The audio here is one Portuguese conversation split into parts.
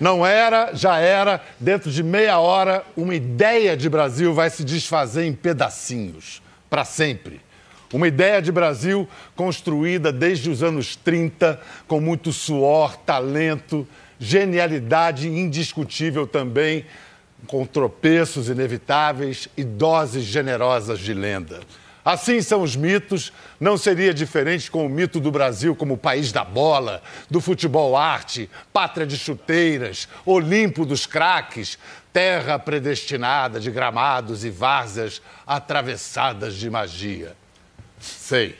Não era, já era. Dentro de meia hora, uma ideia de Brasil vai se desfazer em pedacinhos, para sempre. Uma ideia de Brasil construída desde os anos 30, com muito suor, talento, genialidade indiscutível também, com tropeços inevitáveis e doses generosas de lenda. Assim são os mitos, não seria diferente com o mito do Brasil como país da bola, do futebol arte, pátria de chuteiras, Olimpo dos craques, terra predestinada de gramados e várzeas atravessadas de magia. Sei.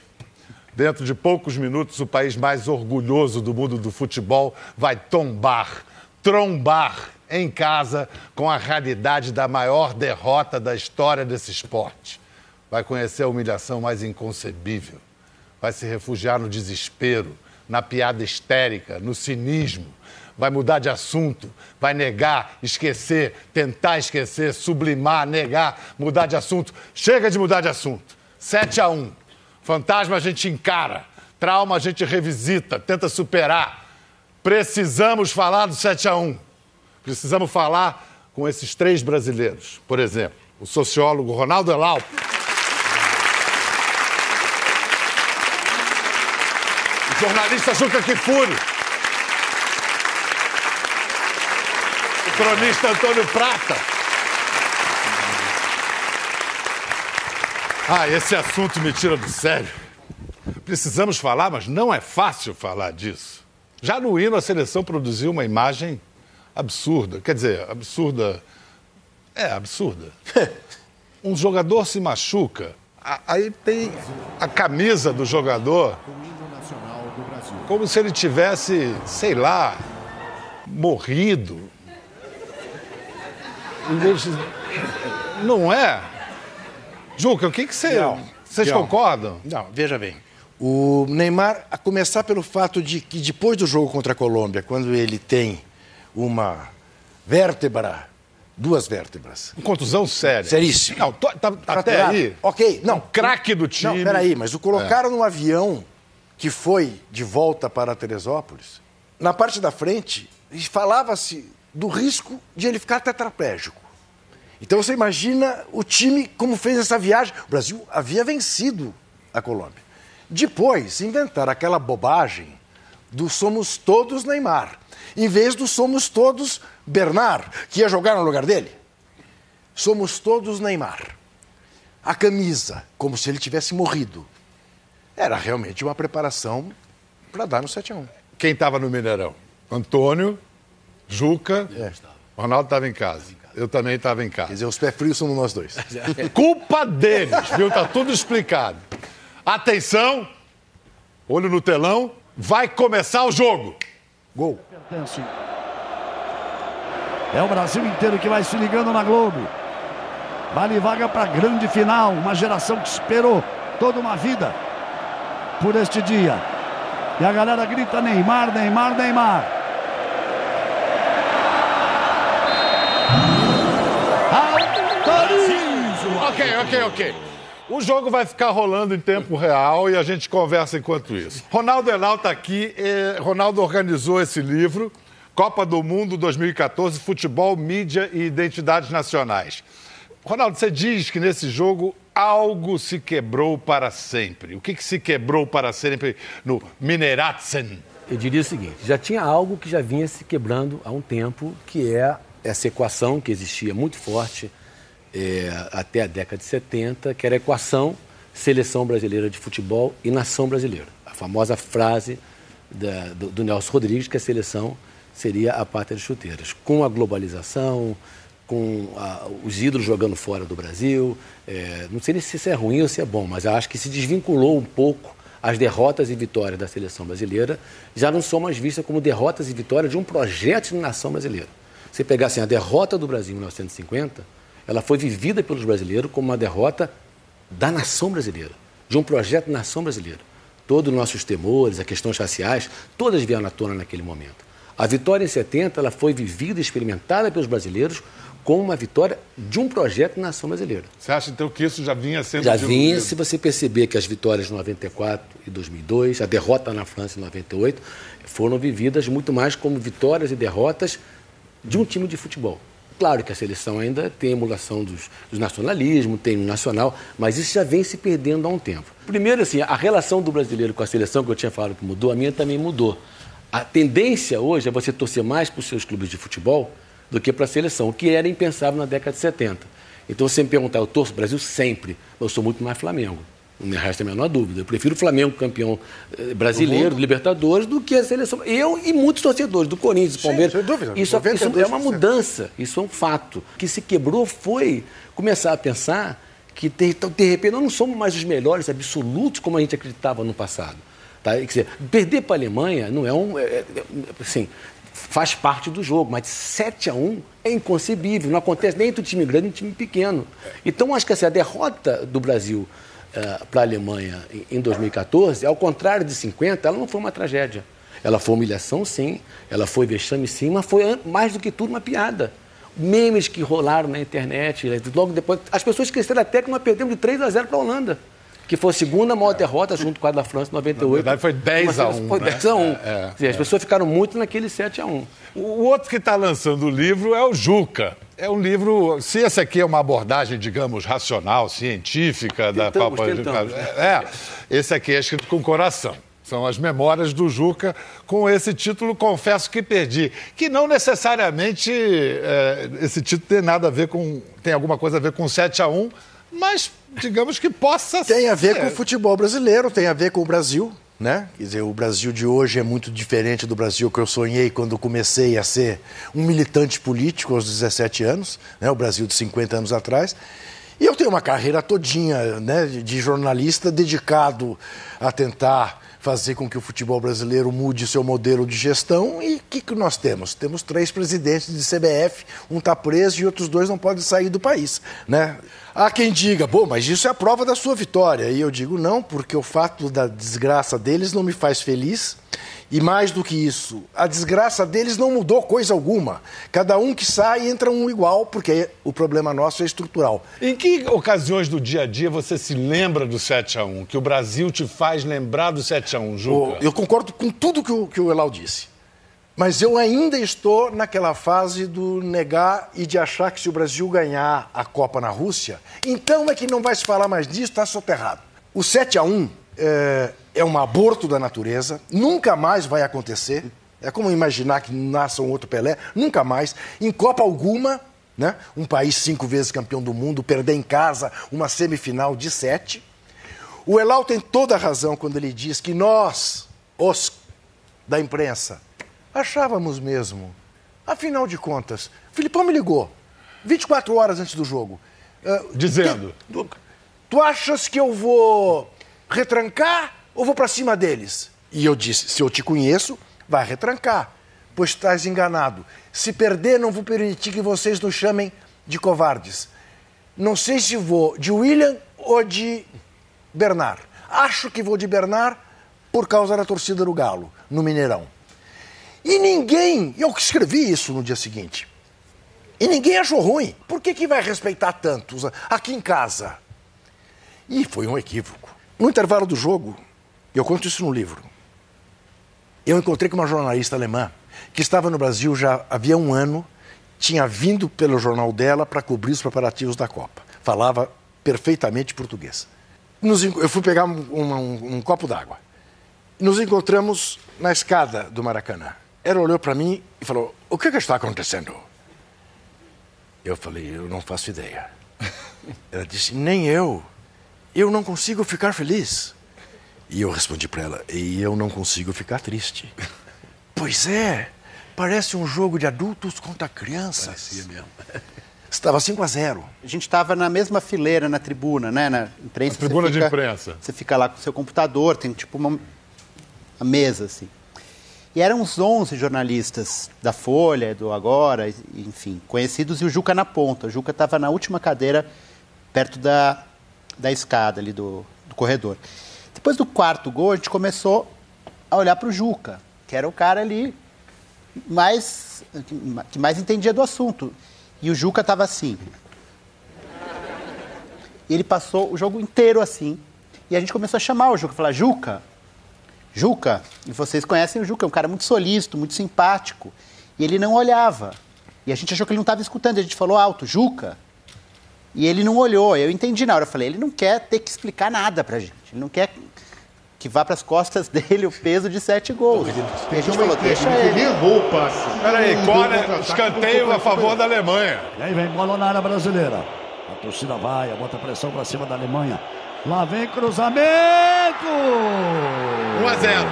Dentro de poucos minutos, o país mais orgulhoso do mundo do futebol vai tombar, trombar em casa com a realidade da maior derrota da história desse esporte vai conhecer a humilhação mais inconcebível, vai se refugiar no desespero, na piada histérica, no cinismo, vai mudar de assunto, vai negar, esquecer, tentar esquecer, sublimar, negar, mudar de assunto. Chega de mudar de assunto. 7 a 1. Fantasma a gente encara, trauma a gente revisita, tenta superar. Precisamos falar do 7 a 1. Precisamos falar com esses três brasileiros. Por exemplo, o sociólogo Ronaldo Elau. Jornalista Juca Kifuri. O cronista Antônio Prata. Ah, esse assunto me tira do sério. Precisamos falar, mas não é fácil falar disso. Já no hino, a seleção produziu uma imagem absurda. Quer dizer, absurda. É, absurda. Um jogador se machuca, aí tem a camisa do jogador como se ele tivesse, sei lá, morrido. Não é? Juca, o que, que você. Não, vocês não, concordam? Não, veja bem. O Neymar, a começar pelo fato de que depois do jogo contra a Colômbia, quando ele tem uma vértebra, duas vértebras. Uma contusão séria. Seríssima. Não, tá, tá até aí. Ok, não. Um craque do time. Não, peraí, mas o colocaram é. no avião que foi de volta para Teresópolis, na parte da frente falava-se do risco de ele ficar tetraplégico. Então você imagina o time como fez essa viagem. O Brasil havia vencido a Colômbia. Depois inventaram aquela bobagem do somos todos Neymar, em vez do somos todos Bernard, que ia jogar no lugar dele. Somos todos Neymar. A camisa, como se ele tivesse morrido. Era realmente uma preparação para dar no 7 a 1 Quem estava no Mineirão? Antônio, Juca, é. Ronaldo estava em casa. Eu também estava em casa. Quer dizer, os pés frios somos nós dois. Culpa deles, viu? Tá tudo explicado. Atenção, olho no telão, vai começar o jogo. Gol. É o Brasil inteiro que vai se ligando na Globo. Vale vaga para a grande final. Uma geração que esperou toda uma vida por este dia. E a galera grita Neymar, Neymar, Neymar. Ok, ok, ok. O jogo vai ficar rolando em tempo real e a gente conversa enquanto isso. Ronaldo Enal está aqui. Eh, Ronaldo organizou esse livro, Copa do Mundo 2014, Futebol, Mídia e Identidades Nacionais. Ronaldo, você diz que nesse jogo algo se quebrou para sempre. O que, que se quebrou para sempre no Mineratzen? Eu diria o seguinte: já tinha algo que já vinha se quebrando há um tempo, que é essa equação que existia muito forte é, até a década de 70, que era a equação seleção brasileira de futebol e nação brasileira. A famosa frase da, do, do Nelson Rodrigues que a seleção seria a pátria de chuteiras. Com a globalização, com a, os ídolos jogando fora do Brasil. É, não sei se isso é ruim ou se é bom, mas acho que se desvinculou um pouco as derrotas e vitórias da seleção brasileira, já não são mais vistas como derrotas e vitórias de um projeto de nação brasileira. Você pegar assim, a derrota do Brasil em 1950, ela foi vivida pelos brasileiros como uma derrota da nação brasileira, de um projeto de nação brasileira. Todos os nossos temores, as questões raciais, todas vieram à tona naquele momento. A vitória em 70 ela foi vivida e experimentada pelos brasileiros com uma vitória de um projeto na nação brasileira. Você acha então que isso já vinha sendo Já vinha, se você perceber que as vitórias de 94 e 2002, a derrota na França em 98, foram vividas muito mais como vitórias e derrotas de um time de futebol. Claro que a seleção ainda tem emulação dos, dos nacionalismo, tem o nacional, mas isso já vem se perdendo há um tempo. Primeiro, assim, a relação do brasileiro com a seleção, que eu tinha falado que mudou, a minha também mudou. A tendência hoje é você torcer mais para os seus clubes de futebol do que para a seleção, o que era impensável na década de 70. Então, você me perguntar, eu torço o Brasil sempre, eu sou muito mais Flamengo. Não me resta a menor dúvida. Eu prefiro o Flamengo campeão eh, brasileiro, do Libertadores, do que a seleção. Eu e muitos torcedores do Corinthians, do Palmeiras. sem dúvida. Isso, isso é uma mudança, isso é um fato. O que se quebrou foi começar a pensar que, de, de repente, nós não somos mais os melhores absolutos como a gente acreditava no passado. Tá? Quer dizer, perder para a Alemanha não é um. É, é, assim, faz parte do jogo, mas 7 a 1 é inconcebível. Não acontece nem entre o time grande e o time pequeno. Então, acho que assim, derrota do Brasil uh, para a Alemanha em 2014, ao contrário de 50, ela não foi uma tragédia. Ela foi humilhação, sim. Ela foi vexame, sim. Mas foi, mais do que tudo, uma piada. Memes que rolaram na internet. Logo depois, as pessoas esqueceram até que nós perdemos de 3 a 0 para a Holanda que foi a segunda maior derrota junto com a da França em 98. Na verdade, foi 10 a 1. Foi 10 né? a 1. É, é, as pessoas ficaram muito naquele 7 a 1. O outro que está lançando o livro é o Juca. É um livro, se esse aqui é uma abordagem, digamos, racional, científica tentamos, da Papa tentamos. É, esse aqui é escrito com coração. São as memórias do Juca. Com esse título, confesso que perdi. Que não necessariamente é, esse título tem nada a ver com. tem alguma coisa a ver com 7 a 1 mas digamos que possa ser. Tem a ver com o futebol brasileiro, tem a ver com o Brasil. Né? Quer dizer, o Brasil de hoje é muito diferente do Brasil que eu sonhei quando comecei a ser um militante político aos 17 anos, né? o Brasil de 50 anos atrás. E eu tenho uma carreira todinha né, de jornalista dedicado a tentar fazer com que o futebol brasileiro mude seu modelo de gestão. E o que, que nós temos? Temos três presidentes de CBF, um está preso e outros dois não podem sair do país. Né? Há quem diga, bom, mas isso é a prova da sua vitória. E eu digo, não, porque o fato da desgraça deles não me faz feliz. E mais do que isso, a desgraça deles não mudou coisa alguma. Cada um que sai entra um igual, porque o problema nosso é estrutural. Em que ocasiões do dia a dia você se lembra do 7 a 1 Que o Brasil te faz lembrar do 7 a 1 Juca? Eu concordo com tudo que o, que o Elal disse. Mas eu ainda estou naquela fase do negar e de achar que se o Brasil ganhar a Copa na Rússia, então é que não vai se falar mais disso, está soterrado. O 7 a 1 é, é um aborto da natureza, nunca mais vai acontecer. É como imaginar que nasça um outro Pelé, nunca mais. Em Copa alguma, né? um país cinco vezes campeão do mundo, perder em casa uma semifinal de sete. O Elal tem toda a razão quando ele diz que nós, os da imprensa, Achávamos mesmo. Afinal de contas, Filipão me ligou 24 horas antes do jogo. Uh, Dizendo. Tu, tu achas que eu vou retrancar ou vou para cima deles? E eu disse: se eu te conheço, vai retrancar, pois estás enganado. Se perder, não vou permitir que vocês nos chamem de covardes. Não sei se vou de William ou de Bernard. Acho que vou de Bernard por causa da torcida do Galo, no Mineirão. E ninguém, eu que escrevi isso no dia seguinte, e ninguém achou ruim. Por que, que vai respeitar tantos aqui em casa? E foi um equívoco. No intervalo do jogo, eu conto isso no livro, eu encontrei com uma jornalista alemã que estava no Brasil já havia um ano, tinha vindo pelo jornal dela para cobrir os preparativos da Copa. Falava perfeitamente português. Nos, eu fui pegar um, um, um copo d'água. Nos encontramos na escada do Maracanã. Ela olhou para mim e falou: O que, que está acontecendo? Eu falei: Eu não faço ideia. Ela disse: Nem eu. Eu não consigo ficar feliz. E eu respondi para ela: E eu não consigo ficar triste. pois é, parece um jogo de adultos contra crianças. Parecia mesmo. Estava 5 a 0. A gente estava na mesma fileira na tribuna, né? Na imprensa. Na tribuna fica, de imprensa. Você fica lá com o seu computador, tem tipo uma, uma mesa assim. E eram uns 11 jornalistas da Folha, do Agora, enfim, conhecidos, e o Juca na ponta. O Juca estava na última cadeira, perto da, da escada ali do, do corredor. Depois do quarto gol, a gente começou a olhar para o Juca, que era o cara ali mais, que mais entendia do assunto. E o Juca estava assim. E ele passou o jogo inteiro assim. E a gente começou a chamar o Juca, falar, Juca, Juca, e vocês conhecem o Juca, é um cara muito solícito, muito simpático. E ele não olhava. E a gente achou que ele não estava escutando. A gente falou alto, Juca. E ele não olhou. Eu entendi na hora. Eu falei, ele não quer ter que explicar nada pra gente. Ele não quer que vá para as costas dele o peso de sete gols. E a gente falou, deixa ele. errou o passe. Peraí, corner, escanteio a favor da Alemanha. E aí vem bola na área brasileira. A torcida vai, bota pressão pra cima da Alemanha. Lá vem cruzamento! 1 a 0.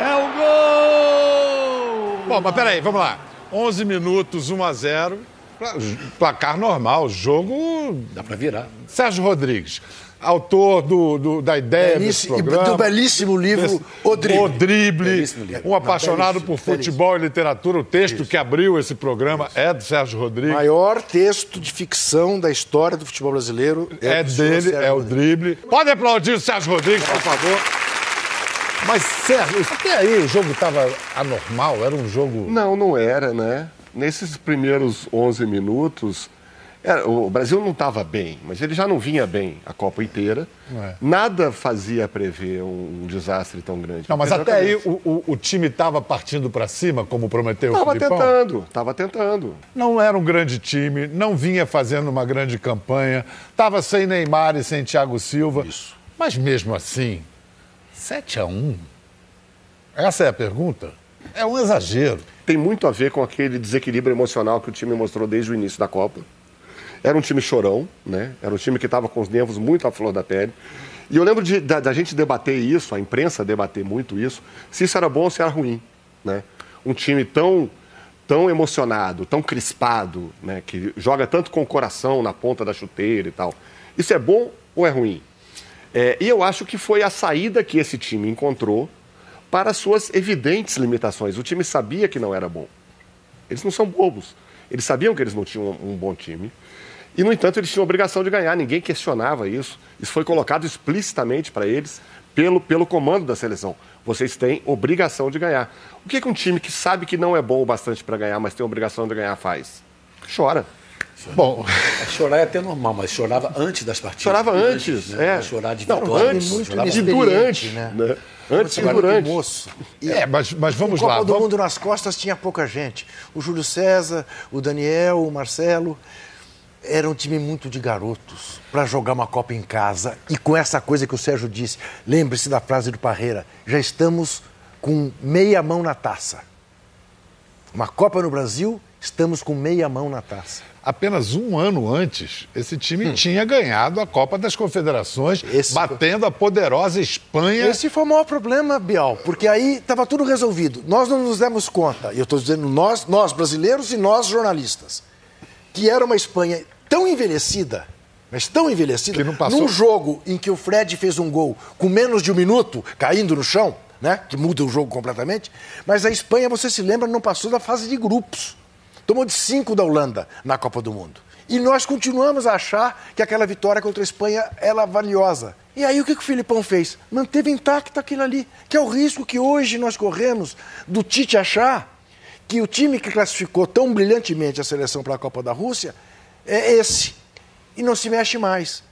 É o gol! Bom, mas peraí, vamos lá. 11 minutos, 1 a 0. Pla- Placar normal, jogo. Dá para virar. Sérgio Rodrigues, autor do, do- da ideia desse Belíssimo- programa. do belíssimo livro Desse- O Drible. O Drible. Um apaixonado por futebol e literatura. O texto que abriu esse programa é do Sérgio Rodrigues. Maior texto de ficção da história do futebol brasileiro É do senhor dele, Sérgio é o drible. Pode aplaudir o Sérgio Rodrigues, por favor. Mas, Sérgio, até aí o jogo estava anormal? Era um jogo. Não, não era, né? Nesses primeiros 11 minutos, era- o Brasil não estava bem, mas ele já não vinha bem a Copa inteira. É. Nada fazia prever um, um desastre tão grande. Não, mas até aí o, o- o time estava partindo para cima, como prometeu o Tava Filipão. tentando, tava tentando. Não era um grande time, não vinha fazendo uma grande campanha, estava sem Neymar e sem Thiago Silva. Isso. Mas mesmo assim, 7 a 1 Essa é a pergunta? É um exagero. Tem muito a ver com aquele desequilíbrio emocional que o time mostrou desde o início da Copa. Era um time chorão, né? Era um time que estava com os nervos muito à flor da pele. E eu lembro de- da, da gente debater isso, a imprensa debater muito isso, se isso era bom ou se era ruim, né? Um time tão tão emocionado, tão crispado, né? Que joga tanto com o coração na ponta da chuteira e tal. Isso é bom ou é ruim? É, e eu acho que foi a saída que esse time encontrou para as suas evidentes limitações. O time sabia que não era bom. Eles não são bobos. Eles sabiam que eles não tinham um, bom time. E, no entanto, eles tinham a obrigação de ganhar. Ninguém questionava isso. Isso foi colocado explicitamente para eles pelo, pelo comando da seleção. Vocês têm obrigação de ganhar. O que, que um time que sabe que não é bom o bastante para ganhar, mas tem obrigação de ganhar, faz? Chora. Bom, Chorar é até normal, mas chorava antes das partidas. Chorava antes, né? é. Chorar de Não, vitória. antes, muito chorava e durante. né? né? Antes e durante. moço. E é, mas, mas vamos Copa lá. do vamos- Mundo nas costas tinha pouca gente. O Júlio César, o Daniel, o Marcelo. Era um time muito de garotos para jogar uma Copa em casa. E com essa coisa que o Sérgio disse, lembre-se da frase do Parreira: já estamos com meia mão na taça. Uma Copa no Brasil, estamos com meia mão na taça. Apenas um ano antes, esse time tinha ganhado a Copa das Confederações, Esse- batendo a poderosa Espanha. Esse foi o maior problema, Bial, porque aí estava tudo resolvido. Nós não nos demos conta, e eu estou dizendo nós, nós brasileiros e nós jornalistas, que era uma Espanha tão envelhecida, mas tão envelhecida, Que não passou- num jogo em que o Fred fez um gol com menos de um minuto, caindo no chão, né, que muda o jogo completamente, mas a Espanha, você se lembra, não passou da fase de grupos. Tomou de cinco da Holanda na Copa do Mundo. E nós continuamos a achar que aquela vitória contra a Espanha era valiosa. E aí o que, que o Filipão fez? Manteve intacto aquilo ali, que é o risco que hoje nós corremos do Tite achar que o time que classificou tão brilhantemente a seleção para a Copa da Rússia é esse. E não se mexe mais.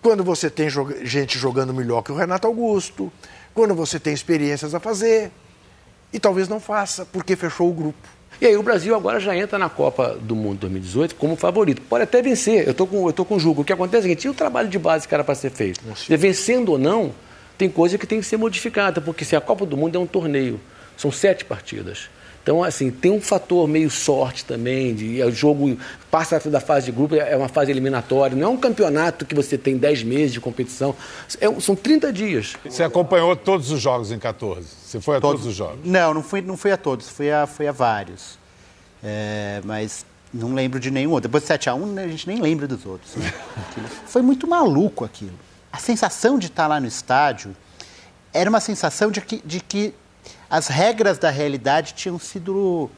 Quando você tem gente jogando melhor que o Renato Augusto, quando você tem experiências a fazer, e talvez não faça, porque fechou o grupo. E aí o Brasil agora já entra na Copa do Mundo 2018 como favorito. Pode até vencer, eu estou com, eu tô com o jogo. O que acontece é o seguinte, e o trabalho de base que era para ser feito? E vencendo ou não, tem coisa que tem que ser modificada, porque se a Copa do Mundo é um torneio, são sete partidas. Então, assim, tem um fator meio sorte também, de o jogo passa da fase de grupo, é uma fase eliminatória, não é um campeonato que você tem 10 meses de competição, é- são 30 dias. Você acompanhou todos os jogos em 14. Você foi a todos, os jogos. Não, não fui, não fui a todos, fui a, fui a vários. É, mas não lembro de nenhum outro. Depois de 7x1, né, a gente nem lembra dos outros. né? Foi muito maluco aquilo. A sensação de estar lá no estádio era uma sensação de que, de que as regras da realidade tinham sido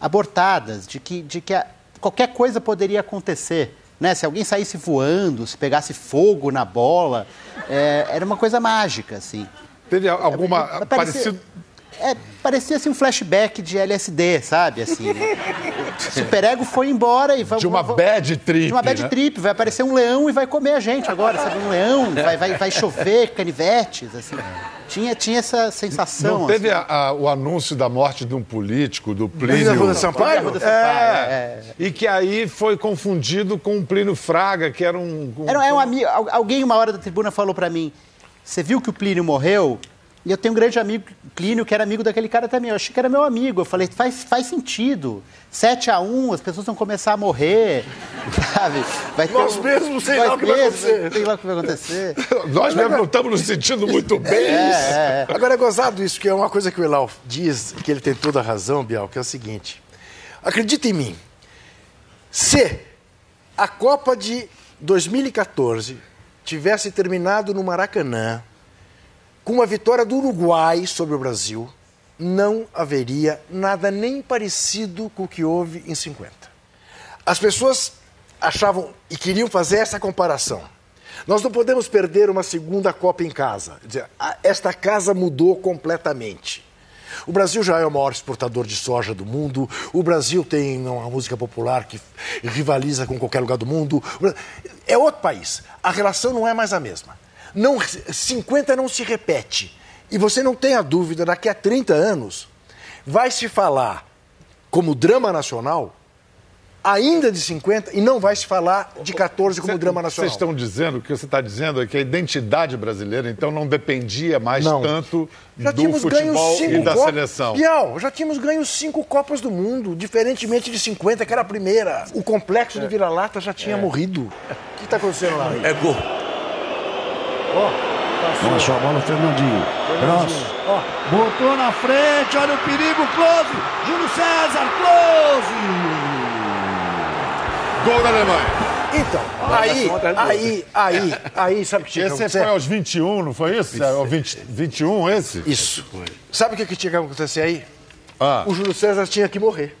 abortadas, de que, de que a- qualquer coisa poderia acontecer. Né? Se alguém saísse voando, se pegasse fogo na bola, é, era uma coisa mágica, assim. Teve alguma É, parecido É, parecia assim um flashback de LSD, sabe? Assim, né? O superego foi embora e vai. De uma bad trip. De uma bad né? trip, vai aparecer um leão e vai comer a gente agora, sabe? Um leão, vai, vai, vai chover canivetes, assim. Tinha, tinha essa sensação. Não teve assim. a- a- o anúncio da morte de um político, do Lembra Plínio. do Sampaio? Arruda Sampaio, É. E que aí foi confundido com o Plínio Fraga, que era um. um- Era, é um amigo, al- alguém uma hora da tribuna falou pra mim: "Você viu que o Plínio morreu?" E eu tenho um grande amigo, Plínio, que era amigo daquele cara também. Eu achei que era meu amigo. Eu falei: "Faz, faz sentido. 7 a 1, as pessoas vão começar a morrer." Sabe? Vai ter Nós um- mesmos sei lá o que vai acontecer. Sei lá o que vai acontecer. Nós mesmo não estamos nos sentindo muito bem. É, é. Agora é gozado isso, que é uma coisa que o Elal diz, que ele tem toda a razão, Bial, que é o seguinte. Acredita em mim. Se a Copa de 2014 tivesse terminado no Maracanã com uma vitória do Uruguai sobre o Brasil, não haveria nada nem parecido com o que houve em 50. As pessoas achavam e queriam fazer essa comparação. Nós não podemos perder uma segunda Copa em casa. Esta casa mudou completamente. O Brasil já é o maior exportador de soja do mundo. O Brasil tem uma música popular que rivaliza com qualquer lugar do mundo. É outro país. A relação não é mais a mesma. Não, 50 não se repete. E você não tem a dúvida, daqui a 30 anos, vai se falar como drama nacional ainda de 50 e não vai se falar de 14 como drama nacional. Vocês estão dizendo, o que você está dizendo é que a identidade brasileira, então, não dependia mais Não. tanto Já do futebol cinco e da Copas. seleção. Bial, já tínhamos ganho cinco Copas do Mundo, diferentemente de 50, que era a primeira. O complexo de vira-lata já tinha morrido. O que está acontecendo lá? É gol. Baixou a bola o Fernandinho. Cross. Botou na frente, olha o perigo, close. Júlio César, close. Gol da Alemanha. Então, aí, aí, aí, aí, sabe o que tinha que Esse foi aos 21, não foi isso? É, ao 20, 21 esse? Isso. Sabe o que, que tinha que acontecer aí? Ah. O Júlio César tinha que morrer.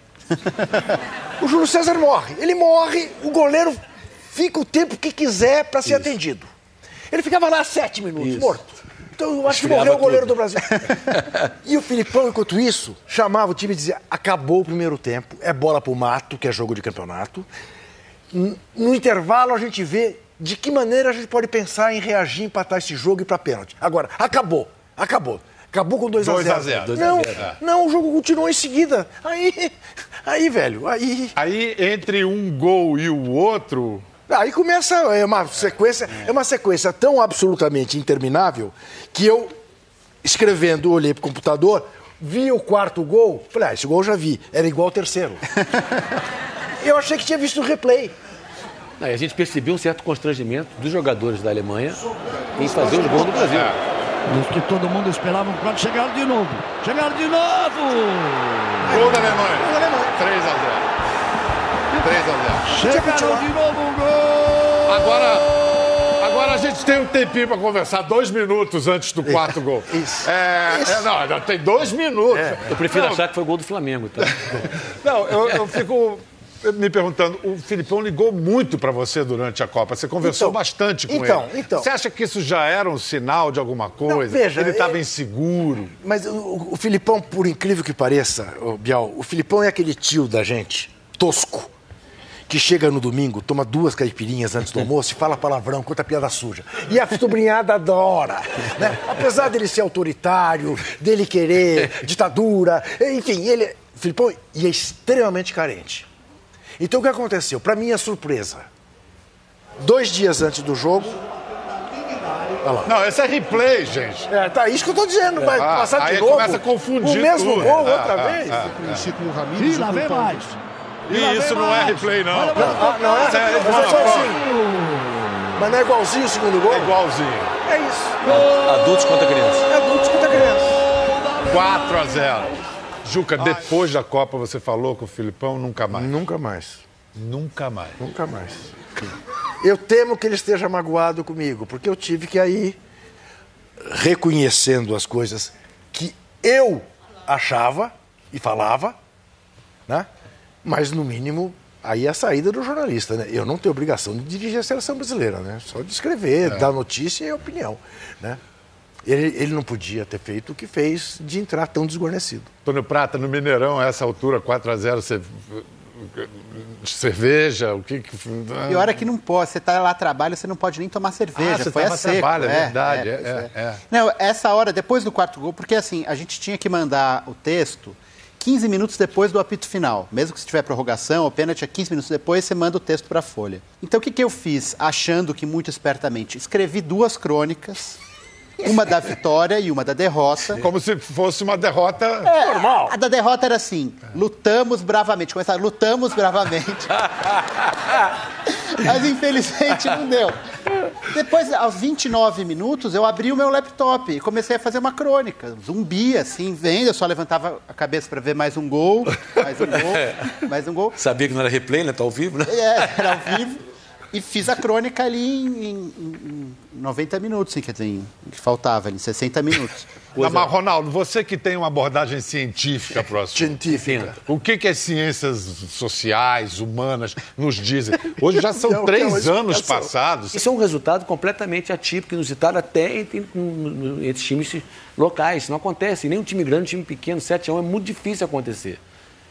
o Júlio César morre. Ele morre, o goleiro fica o tempo que quiser para ser atendido. Ele ficava lá sete minutos, morto. Então eu acho que morreu o goleiro tudo. do Brasil. e o Filipão, enquanto isso, chamava o time e dizia: acabou o primeiro tempo, é bola pro mato, que é jogo de campeonato. No intervalo a gente vê de que maneira a gente pode pensar em reagir, empatar esse jogo e ir para pênalti. Agora, acabou, acabou. Acabou com 2 a 2 0. a 0. 2 a Não, 0, não, o jogo continuou em seguida. Aí, aí, velho, aí, Aí, entre um gol e o outro, aí começa é uma sequência, é uma sequência tão absolutamente interminável que eu escrevendo, olhei pro computador, vi o quarto gol, falei, ah, esse gol eu já vi, era igual ao terceiro. eu achei que tinha visto o replay. Aí a gente percebeu um certo constrangimento dos jogadores da Alemanha em fazer os gols no Brasil. Dos que todo mundo esperava, quando chegaram de novo. Chegaram de novo. gol da Alemanha. 3 a 0. 3 a 0. Chegaram de novo o gol. Agora, agora a gente tem um tempinho para conversar, dois minutos antes do quarto gol. Isso. É, é, não, já tem dois minutos. Eu prefiro Não, achar que foi gol do Flamengo. Tá? Não, eu, eu fico me perguntando, o Filipão ligou muito para você durante a Copa. Você conversou Então, bastante com então, ele. então. Você acha que isso já era um sinal de alguma coisa? veja, ele estava é- inseguro. Mas o, o Filipão, por incrível que pareça, ô, Bial, o Filipão é aquele tio da gente, tosco, que chega no domingo, toma duas caipirinhas antes do almoço e fala palavrão, conta piada suja. E a sobrinhada adora. Né? Apesar dele ser autoritário, dele querer ditadura, enfim, ele. Filipão e é extremamente carente. Então o que aconteceu? Para minha surpresa, dois dias antes do jogo. Não, esse é replay, gente. É, tá, isso que eu tô dizendo, vai Ah, passar de aí novo. começa a confundir O mesmo tudo. gol Ah, outra ah, vez. ah. Conheci com o Ramires E lá vem Paulo. mais. E isso não é replay, não. Ah, não é? É- Mas é igualzinho. Mas não é igualzinho o segundo gol? É igualzinho. É isso. Adultos contra crianças. É adulto contra criança. 4 a 0. Juca, depois da Copa você falou com o Filipão? Nunca mais. Nunca mais. Nunca mais. Nunca mais. Eu temo que ele esteja magoado comigo, porque eu tive que aí, reconhecendo as coisas que eu achava e falava, né? Mas no mínimo aí é a saída do jornalista. Né? Eu não tenho obrigação de dirigir a seleção brasileira, né? só de escrever, dar notícia e opinião. Né? Ele, ele não podia ter feito o que fez de entrar tão desguarnecido. Antônio Prata, no Mineirão, a essa altura, 4 a 0 você... cerveja, o que... que... E hora que não pode, você está lá trabalho, você não pode nem tomar cerveja. Ah, você Foi a seco. trabalho, é verdade, É, é, pois é, é. Não, essa hora, depois do quarto gol, porque assim, a gente tinha que mandar o texto 15 minutos depois do apito final. Mesmo que se tiver prorrogação ou pênalti, é 15 minutos depois você manda o texto para a Folha. Então o que, que eu fiz? Achando que muito espertamente, escrevi duas crônicas, uma da vitória e uma da derrota. Como se fosse uma derrota É, normal. A da derrota era assim: lutamos bravamente. Começaram, lutamos bravamente. Mas infelizmente não deu. Depois, aos 29 minutos, eu abri o meu laptop e comecei a fazer uma crônica. Zumbi, assim, vendo. Eu só levantava a cabeça para ver mais um gol, mais um gol, mais um gol. Sabia que não era replay, né? Tá ao vivo, né? É, era ao vivo. E fiz a crônica ali em, em- em 90 minutos, assim, quer dizer, em, que faltava ali, em 60 minutos. Não, mas, Ronaldo, você que tem uma abordagem científica para o assunto, Científica. o que, que as ciências sociais, humanas, nos dizem? Hoje já são Não, é três anos passados. Isso é um resultado completamente atípico, inusitado até entre, entre times locais. Isso não acontece. Nem um time grande, um time pequeno, 7 a 1 é muito difícil acontecer.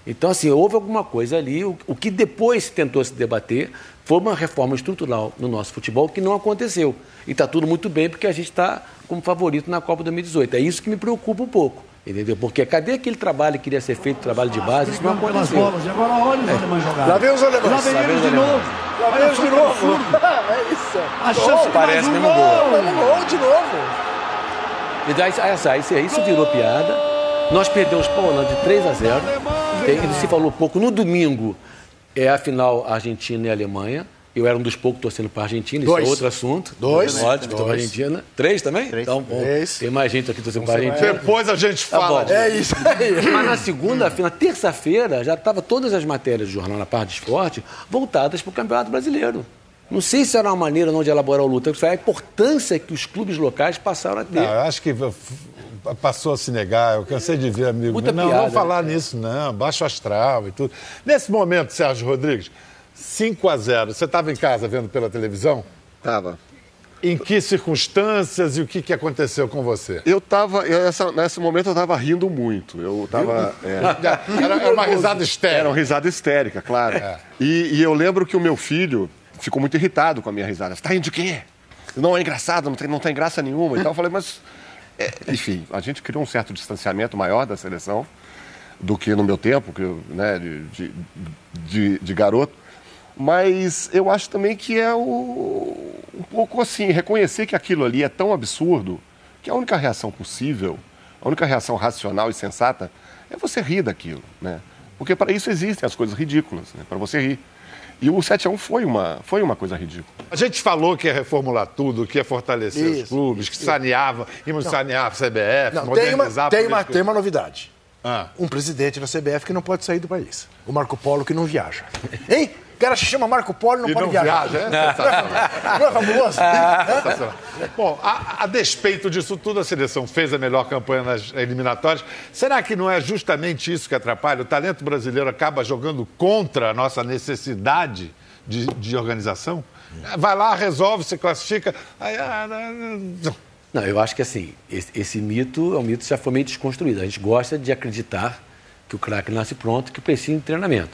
Então, assim, houve alguma coisa ali. O, o que depois tentou se debater foi uma reforma estrutural no nosso futebol que não aconteceu. E está tudo muito bem porque a gente está como favorito na Copa 2018. É isso que me preocupa um pouco. Entendeu? Porque cadê aquele trabalho que queria ser feito, trabalho de base? Isso não aconteceu. bolas. E agora olha os alemães jogarem. Lá vem os alemães. Lá vem Lá vem eles de alemães. novo. Lá vem eles de novo. absurdo. é isso. A chance de parece mais um mesmo gol. gol. De novo. E daí, essa, isso, isso virou piada. Nós perdemos para a Holanda de 3 a 0. Tem- Ele se falou pouco. No domingo é a final Argentina e Alemanha. Eu era um dos poucos torcendo para a Argentina, isso Dois. é outro assunto. Dois. Ótimo, então Dois. Argentina. Três também? Três. Então, bom, Três. tem mais gente aqui torcendo para a Argentina. Depois a gente Tá fala bom. É isso aí. Mas na segunda-feira, na terça-feira, já estavam todas as matérias do jornal na parte de esporte voltadas para o Campeonato Brasileiro. Não sei se era uma maneira não de elaborar o luta, foi a importância que os clubes locais passaram a ter. Não, eu acho que passou a se negar. Eu cansei de ver amigo. Muita não, piada, vamos falar né? nisso, não. Baixo astral e tudo. Nesse momento, Sérgio Rodrigues, 5 a 0 Você estava em casa vendo pela televisão? Tava. Em que circunstâncias e o que, que aconteceu com você? Eu tava, eu, essa- nesse momento eu tava rindo muito. Eu tava. é, Era, era uma risada era estéril. uma risada histérica, claro. É. E, e eu lembro que o meu filho ficou muito irritado com a minha risada. Você tá rindo de quê? Não é engraçado, não tem, não tem graça nenhuma. Então eu falei, mas. É, enfim, a gente criou um certo distanciamento maior da seleção do que no meu tempo, que né, de, de, de- de garoto. Mas eu acho também que é o, um pouco assim, reconhecer que aquilo ali é tão absurdo que a única reação possível, a única reação racional e sensata é você rir daquilo, né? Porque para isso existem as coisas ridículas, né? para você rir. E o 7 a 1 foi uma, foi uma coisa ridícula. A gente falou que ia reformular tudo, que ia fortalecer os Isso, clubes, que saneava, íamos sanear a CBF, Não, tem, uma, modernizar a tem, uma, tem uma novidade. Ah. Um presidente da CBF que não pode sair do país. O Marco Polo que não viaja. Hein? O cara se chama Marco Polo e não E pode não viajar. viaja, é? Sensacional. Não é fabuloso? Sensacional. Bom, a, a despeito disso tudo, a seleção fez a melhor campanha nas eliminatórias. Será que não é justamente isso que atrapalha? O talento brasileiro acaba jogando contra a nossa necessidade de, de organização? Vai lá, resolve, se classifica. Aí, ah, não. Não, eu acho que assim, esse, esse mito é um mito que já foi meio desconstruído. A gente gosta de acreditar que o craque nasce pronto, que precisa de treinamento.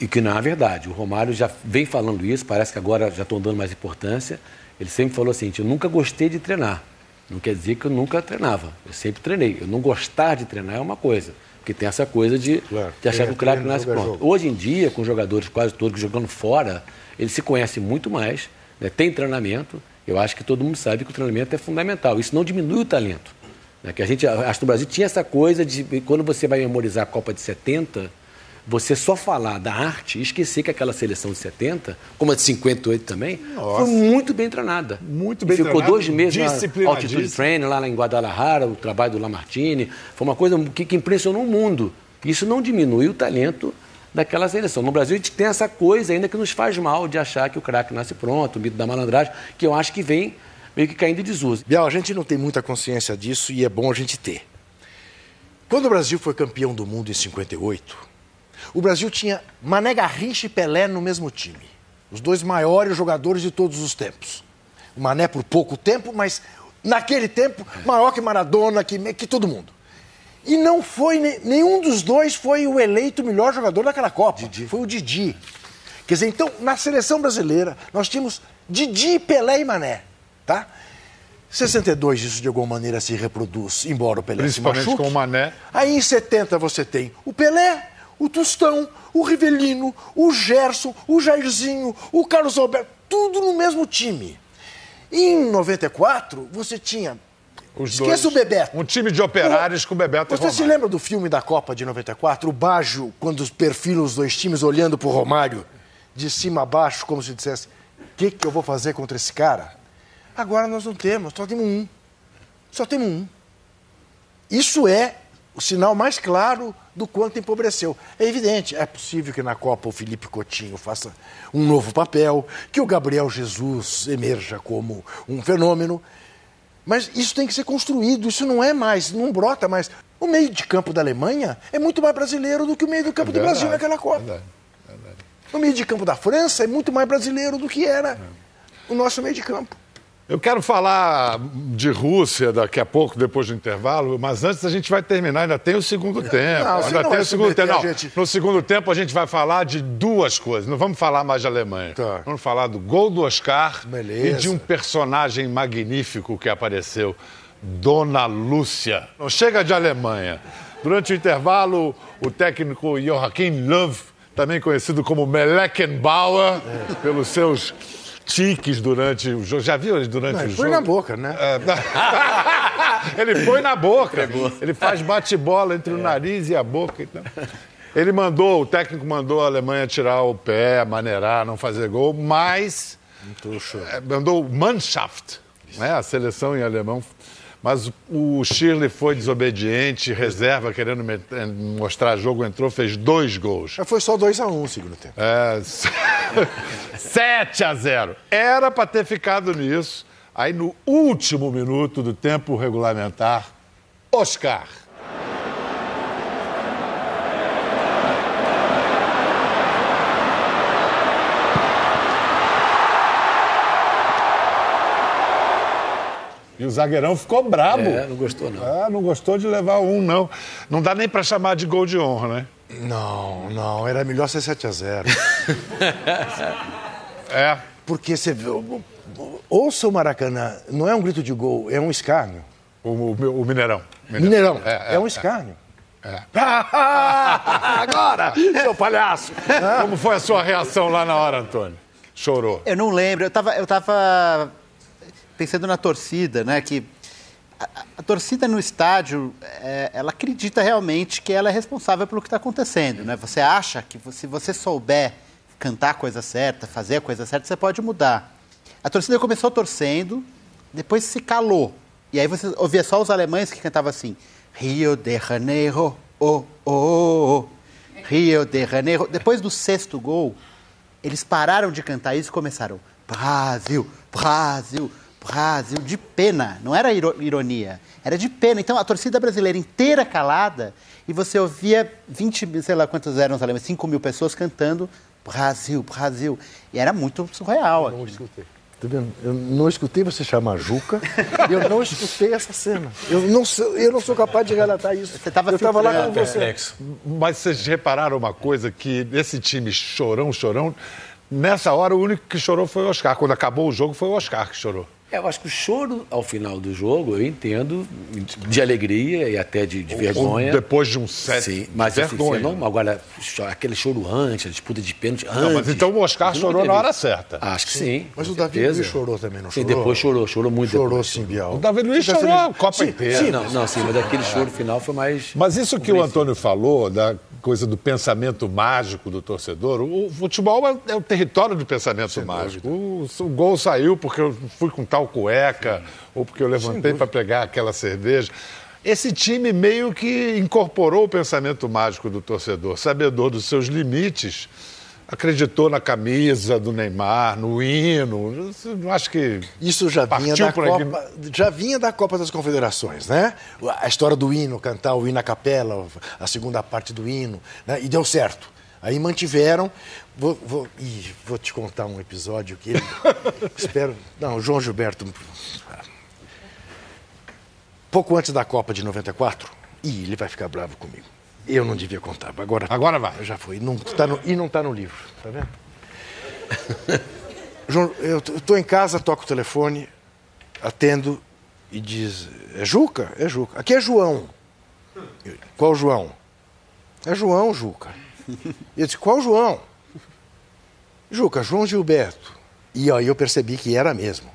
E que não é verdade. O Romário já vem falando isso, parece que agora já estão dando mais importância. Ele sempre falou assim: eu nunca gostei de treinar. Não quer dizer que eu nunca treinava. Eu sempre treinei. Eu não gostar de treinar é uma coisa. Porque tem essa coisa de, Claro. de achar que o craque treino, nasce é pronto. jogo. Hoje em dia, com jogadores quase todos jogando fora, eles se conhecem muito mais, né? tem treinamento. Eu acho que todo mundo sabe que o treinamento é fundamental. Isso não diminui o talento. Né? Que a gente, acho que no Brasil tinha essa coisa de quando você vai memorizar a Copa de 70, você só falar da arte e esquecer que aquela seleção de 70, como a de 58 também, foi muito bem treinada. Muito E bem Ficou treinada, dois meses na altitude training lá em Guadalajara, o trabalho do Lamartine. Foi uma coisa que, que impressionou o mundo. Isso não diminui o talento daquela seleção. No Brasil, a gente tem essa coisa ainda que nos faz mal de achar que o craque nasce pronto, o mito da malandragem, que eu acho que vem meio que caindo em desuso. Biel, a gente não tem muita consciência disso e é bom a gente ter. Quando o Brasil foi campeão do mundo em 58, o Brasil tinha Mané Garrincha e Pelé no mesmo time. Os dois maiores jogadores de todos os tempos. O Mané por pouco tempo, mas naquele tempo, maior que Maradona, que, que todo mundo. E não foi, nenhum dos dois foi o eleito melhor jogador daquela Copa. Didi. Foi o Didi. Quer dizer, então, na seleção brasileira, nós tínhamos Didi, Pelé e Mané, tá? 62, isso de alguma maneira se reproduz, embora o Pelé Principalmente se machuque. com o Mané. Aí em 70 você tem o Pelé, o Tostão, o Rivelino, o Gerson, o Jairzinho, o Carlos Alberto, tudo no mesmo time. Em 94, você tinha. Os Esqueça dois. o Bebeto. Um time de operários com o Bebeto Você se lembra do filme da Copa de 94? O Baggio, quando perfila os dois times olhando pro Romário, de cima a baixo, como se dissesse: o que, que eu vou fazer contra esse cara? Agora nós não temos, só temos um. Só temos um. Isso é o sinal mais claro do quanto empobreceu. É evidente, é possível que na Copa o Felipe Coutinho faça um novo papel, que o Gabriel Jesus emerja como um fenômeno. Mas isso tem que ser construído, isso não é mais, não brota mais. O meio de campo da Alemanha é muito mais brasileiro do que o meio de campo do verdade, Brasil naquela Copa. verdade, O meio de campo da França é muito mais brasileiro do que era o nosso meio de campo. Eu quero falar de Rússia daqui a pouco, depois do intervalo, mas antes a gente vai terminar, ainda tem o segundo tempo. Não, ainda tem o segundo submeter tempo. Não, gente- no segundo tempo a gente vai falar de duas coisas. Não vamos falar mais de Alemanha. Tá. Vamos falar do gol do Oscar Beleza. e de um personagem magnífico que apareceu, Dona Lúcia. Não chega de Alemanha. Durante o intervalo, o técnico Joachim Löw, também conhecido como Meleckenbauer, É. pelos seus tiques durante o jogo. Já viu ele durante Não, o ele jogo? foi na boca, né? É. ele foi na boca. Ele faz bate-bola entre o nariz e a boca. Então. Ele mandou, o técnico mandou a Alemanha tirar o pé, maneirar, não fazer gol, mas é, mandou Mannschaft, né, a seleção em alemão. Mas o Shirley foi desobediente, reserva, querendo meter- mostrar jogo, entrou, fez dois gols. Foi só 2x1 um, segundo tempo. É, 7 a 0. Era para ter ficado nisso. Aí no último minuto do tempo regulamentar, Oscar. E o zagueirão ficou brabo. É, não gostou, não. Ah, não gostou de levar um, não. Não dá nem para chamar de gol de honra, né? Não, não, era melhor ser 7x0. É. Porque você vê. Ouça o Maracanã, não é um grito de gol, é um escárnio. O, o- o Mineirão. Mineirão, É, é, é, um é. escárnio. É. Agora, seu palhaço! Como foi a sua reação lá na hora, Antônio? Chorou. Eu não lembro, eu tava, eu tava pensando na torcida, né? Que a, a- torcida no estádio, é, ela acredita realmente que ela é responsável pelo que está acontecendo, né? Você acha que se você souber cantar a coisa certa, fazer a coisa certa, você pode mudar. A torcida começou torcendo, depois se calou. E aí você ouvia só os alemães que cantavam assim: Rio de Janeiro, oh, oh, oh. Rio de Janeiro. Depois do sexto gol, eles pararam de cantar isso e começaram: Brasil, Brasil, Brasil, de pena. Não era iro- ironia, era de pena. Então a torcida brasileira inteira calada e você ouvia 20, mil, sei lá quantos eram os alemães, 5 mil pessoas cantando Brasil, Brasil. E era muito surreal. aquilo. Tá vendo? Eu não escutei você chamar Juca e eu não escutei essa cena. Eu não sou, eu não sou capaz de relatar isso. Você tava eu estava lá com você. Perplexo. Mas vocês repararam uma coisa, que nesse time chorão, chorão, nessa hora o único que chorou foi o Oscar. Quando acabou o jogo foi o Oscar que chorou. É, eu acho que o choro ao final do jogo, eu entendo, de alegria e até de, de vergonha. Ou depois de um set. Sim, mas assim, vergonha. você não, agora, aquele choro antes, a disputa de pênalti antes. Não, mas então o Oscar Não chorou na hora certa. Acho que sim. Mas com o Davi. Luiz chorou também, não Sim, chorou? depois chorou, chorou muito Chorou depois. sim, Bial. O Davi Luiz chorou a Copa Sim, inteira. sim, Não, não, sim, mas aquele choro final foi mais. Mas isso que o Antônio falou, da coisa do pensamento mágico do torcedor, o futebol é, é o território do pensamento mágico. O, o gol saiu porque eu fui com tal cueca, ou porque eu levantei para pegar aquela cerveja. Esse time meio que incorporou o pensamento mágico do torcedor, sabedor dos seus limites, acreditou na camisa do Neymar, no hino. Não acho que. Isso já vinha, da por aqui. Copa, já vinha da Copa das Confederações, né? A história do hino, cantar o hino à capela, a segunda parte do hino, né? e deu certo. Aí mantiveram. Vou, vou, ih, vou te contar um episódio que ele. espero. Não, o João Gilberto. pouco antes da Copa de 94, e ele vai ficar bravo comigo. Eu não devia contar, agora, Agora vai. já foi. Não tá no- e não está no livro, tá vendo? João, eu estou em casa, toco o telefone, atendo e diz: É Juca? É Juca. Aqui é João. Eu, qual João? É João, Juca. Eu disse: Qual João? Juca, João Gilberto. E aí eu percebi que era mesmo.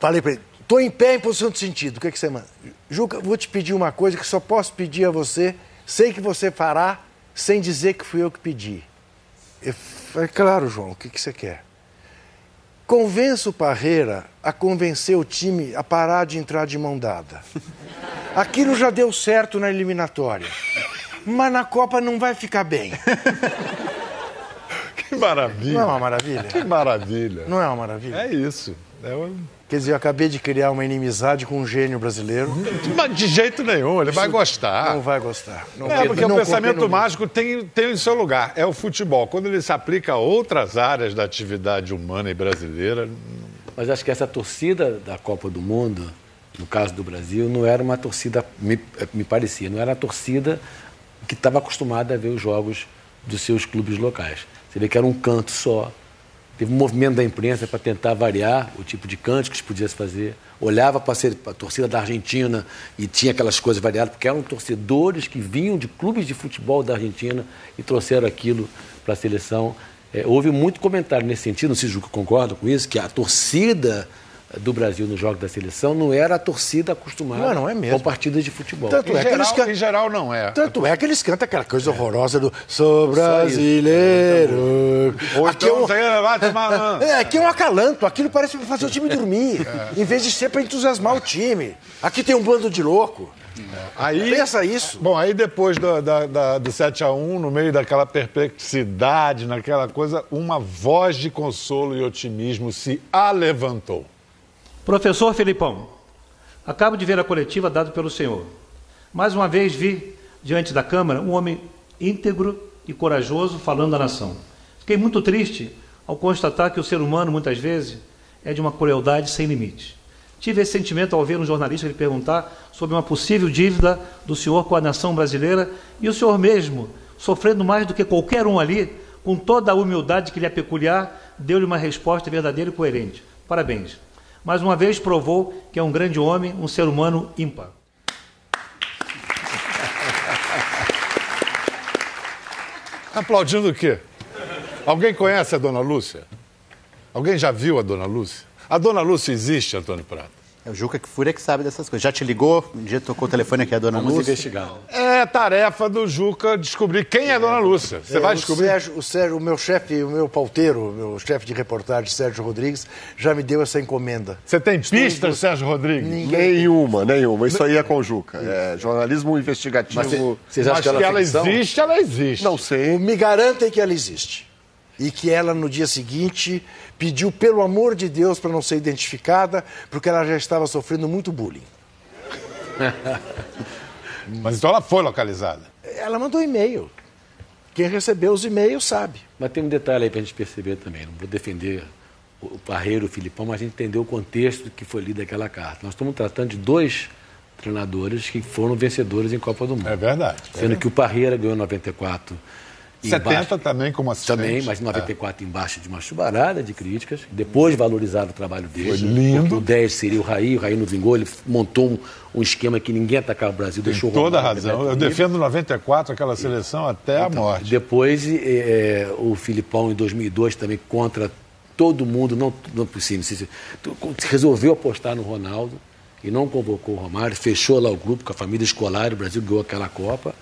Falei para ele: Estou em pé em posição de sentido. O que, que você manda? Juca, vou te pedir uma coisa que só posso pedir a você. Sei que você fará sem dizer que fui eu que pedi. Eu falei, claro, João, o que, que você quer? Convença o Parreira a convencer o time a parar de entrar de mão dada. Aquilo já deu certo na eliminatória. Mas na Copa não vai ficar bem. Que maravilha. Não é uma maravilha? Que maravilha. Não é uma maravilha? É isso. É um- Quer dizer, eu acabei de criar uma inimizade com um gênio brasileiro. Mas de jeito nenhum, ele vai gostar. Não vai gostar. Não É, porque não o pensamento mágico tem, tem o seu lugar. É o futebol. Quando ele se aplica a outras áreas da atividade humana e brasileira, Mas acho que essa torcida da Copa do Mundo, no caso do Brasil, não era uma torcida, me, me parecia, não era a torcida que estava acostumada a ver os jogos dos seus clubes locais. Você vê que era um canto só. Teve um movimento da imprensa para tentar variar o tipo de canto que se podia fazer. Olhava para a torcida da Argentina e tinha aquelas coisas variadas, porque eram torcedores que vinham de clubes de futebol da Argentina e trouxeram aquilo para a seleção. É, houve muito comentário nesse sentido, não sei se o concorda com isso, que a torcida do Brasil nos jogos da seleção não era a torcida acostumada Não, não é mesmo. com partidas de futebol. Tanto em, é que eles geral, can- em geral não é. Tanto é que eles cantam aquela coisa horrorosa do Sou brasileiro. Ou Aqui então, é um- É, aqui é um acalanto. Aquilo parece pra fazer o time dormir. Em vez de ser para entusiasmar o time. Aqui tem um bando de louco. Aí, Pensa isso. Bom, aí depois do, da, da- do 7x1, no meio daquela perplexidade, naquela coisa, uma voz de consolo e otimismo se alevantou. Professor Felipão, acabo de ver a coletiva dada pelo senhor. Mais uma vez vi, diante da Câmara, um homem íntegro e corajoso falando da nação. Fiquei muito triste ao constatar que o ser humano, muitas vezes, é de uma crueldade sem limite. Tive esse sentimento ao ver um jornalista lhe perguntar sobre uma possível dívida do senhor com a nação brasileira e o senhor mesmo, sofrendo mais do que qualquer um ali, com toda a humildade que lhe é peculiar, deu-lhe uma resposta verdadeira e coerente. Parabéns. Mais uma vez provou que é um grande homem, um ser humano ímpar. Aplaudindo o quê? Alguém conhece a Dona Lúcia? Alguém já viu a Dona Lúcia? A Dona Lúcia existe, Antônio Prata? É o Juca que Fúria que sabe dessas coisas. Já te ligou? Um dia tocou o telefone aqui a dona Vamos Lúcia. investigar. É tarefa do Juca descobrir quem é a Dona Lúcia. Você vai É, descobrir? O, Sérgio, o, Sérgio, o meu chefe, o meu pauteiro, o meu chefe de reportagem, Sérgio Rodrigues, já me deu essa encomenda. Você tem pistas, Sérgio Rodrigues? Nenhuma, nenhuma. Isso aí é com o Juca. É jornalismo investigativo. Mas cê- vocês acham Mas que ela, que é ela existe, ela existe. Não sei. Me garantem que ela existe. E que ela, no dia seguinte, pediu, pelo amor de Deus, para não ser identificada, porque ela já estava sofrendo muito bullying. Mas então ela foi localizada. Ela mandou e-mail. Quem recebeu os e-mails sabe. Mas tem um detalhe aí para a gente perceber também. Não vou defender o Parreiro, o Filipão, mas a gente entendeu o contexto que foi lida aquela carta. Nós estamos tratando de dois treinadores que foram vencedores em Copa do Mundo. É verdade. Sendo que o Parreira ganhou em 94. 70 embaixo- também como assistente. Também, mas em 94 embaixo de uma chuvarada de críticas. Depois valorizaram o trabalho dele. Foi lindo. O 10 seria o Raí, o Raí não vingou, ele montou um, um esquema que ninguém atacava o Brasil, deixou o Toda Romário razão. Eu livre. defendo 94, aquela seleção, até a morte. Depois, eh, o Filipão, em 2002, também contra todo mundo, não, não possível, resolveu apostar no Ronaldo e não convocou o Romário, fechou lá o grupo com a família escolar, o Brasil ganhou aquela Copa.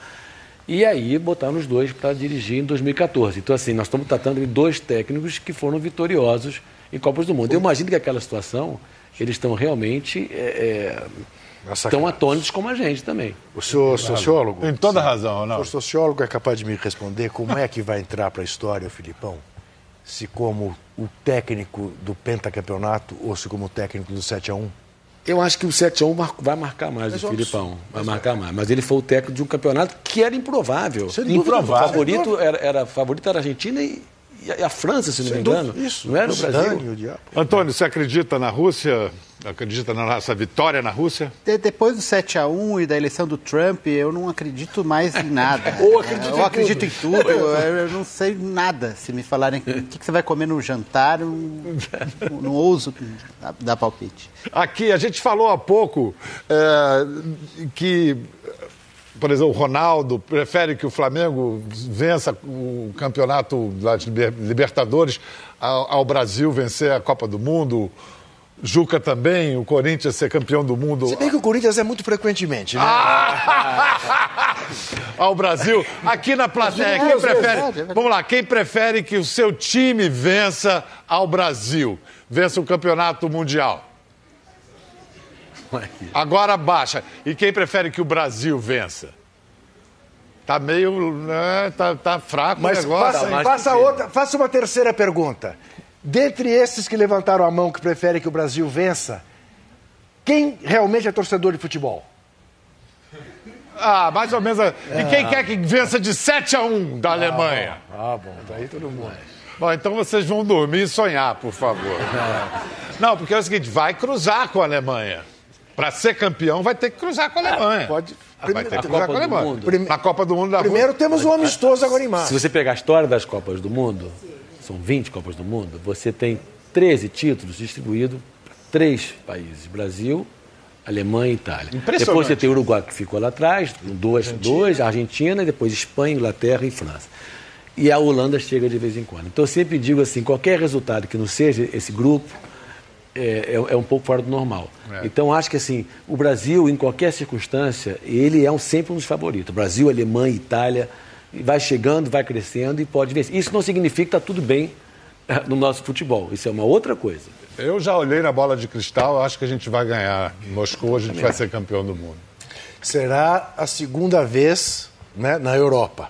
E aí botaram os dois para dirigir em 2014. Então, assim, nós estamos tratando de dois técnicos que foram vitoriosos em Copas do Mundo. Eu imagino que aquela situação, eles estão realmente eh, eh, Nossa, tão atônitos como a gente também. O senhor sociólogo? Tem toda razão, O não? senhor sociólogo é capaz de me responder como é que vai entrar para a história o Filipão? Se como o técnico do pentacampeonato ou se como o técnico do 7 a 1 Eu acho que o 7x1 mar- vai marcar mais Mas o é Filipão. Vai marcar mais. Mas ele foi o técnico de um campeonato que era improvável. Dúvida, Improvável. O favorito era, era, favorito era a Argentina e, e a França, se não me engano. Isso, não era o Brasil. Zidane, o diabo. Antônio, você acredita na Rússia? Acredita na nossa vitória na Rússia? De- depois do 7 a 1 e da eleição do Trump, eu não acredito mais em nada. Ou acredita eu em acredito tudo. em tudo. Eu, eu não sei nada. Se me falarem o que, que você vai comer no jantar, eu não, não ouso dar, dar palpite. Aqui, a gente falou há pouco é, que, por exemplo, o Ronaldo prefere que o Flamengo vença o campeonato das Liber- Libertadores ao, ao Brasil vencer a Copa do Mundo. Juca também, o Corinthians ser campeão do mundo Se bem que o Corinthians é muito frequentemente, né? ao Brasil. Aqui na plateia, quem vezes, prefere? é. Vamos lá, quem prefere que o seu time vença ao Brasil? Vença o campeonato mundial? Agora baixa. E quem prefere que o Brasil vença? Tá meio. Né, tá, tá fraco Mas o negócio. faça, mais faça pequeno. outra, faça uma terceira pergunta. Dentre esses que levantaram a mão que preferem que o Brasil vença, quem realmente é torcedor de futebol? Ah, mais ou menos. E quem quer que vença de 7 a 1 da Alemanha? Ah, bom, daí todo mundo. Bom, então vocês vão dormir e sonhar, por favor. Não, porque é o seguinte, vai cruzar com a Alemanha. Para ser campeão, vai ter que cruzar com a Alemanha. Pode. Ah, vai ter que cruzar com a Alemanha. Mundo. Prime- Na Copa do Mundo da Primeiro Rússia. temos um amistoso agora em março. Se você pegar a história das Copas do Mundo, são 20 Copas do Mundo, você tem 13 títulos distribuídos para três países: Brasil, Alemanha e Itália. Impressionante. Depois você tem o Uruguai que ficou lá atrás, com duas, dois, Argentina, e depois Espanha, Inglaterra e França. E a Holanda chega de vez em quando. Então eu sempre digo assim: qualquer resultado que não seja esse grupo é, é- é um pouco fora do normal. Então acho que assim, o Brasil, em qualquer circunstância, ele é um, sempre um dos favoritos. Brasil, Alemanha, Itália, vai chegando, vai crescendo e pode vencer. Isso não significa que está tudo bem no nosso futebol. Isso é uma outra coisa. Eu já olhei na bola de cristal, acho que a gente vai ganhar. Em Moscou, a gente vai ser campeão do mundo. Será a segunda vez né, na Europa.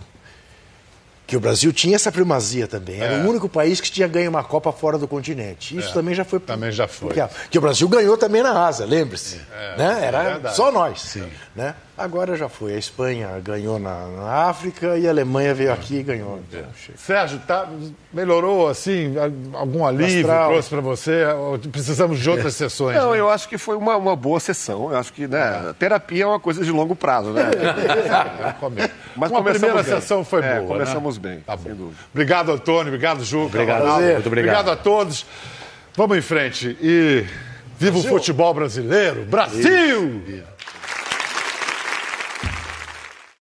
Que o Brasil tinha essa primazia também. Era É. o único país que tinha ganho uma Copa fora do continente. Isso também já foi. Também já foi. Que, que o Brasil ganhou também na Ásia, lembre-se. É, né? é Era só nós. Né? Agora já foi. A Espanha ganhou na, na África e a Alemanha veio aqui e ganhou. Chega. Sérgio, tá, melhorou assim? a- Algum alívio Astral. trouxe para você? Precisamos de outras sessões. Não, né? eu acho que foi uma, uma boa sessão. Eu acho que né, terapia é uma coisa de longo prazo, né? Come- Mas Uma começamos primeira bem. sessão foi É, boa. começamos né? bem, Tá sem dúvida. Obrigado, Antônio. Obrigado, Juca. Obrigado. Ronaldo. Muito obrigado. a todos. Vamos em frente. E viva o futebol brasileiro. Brasil!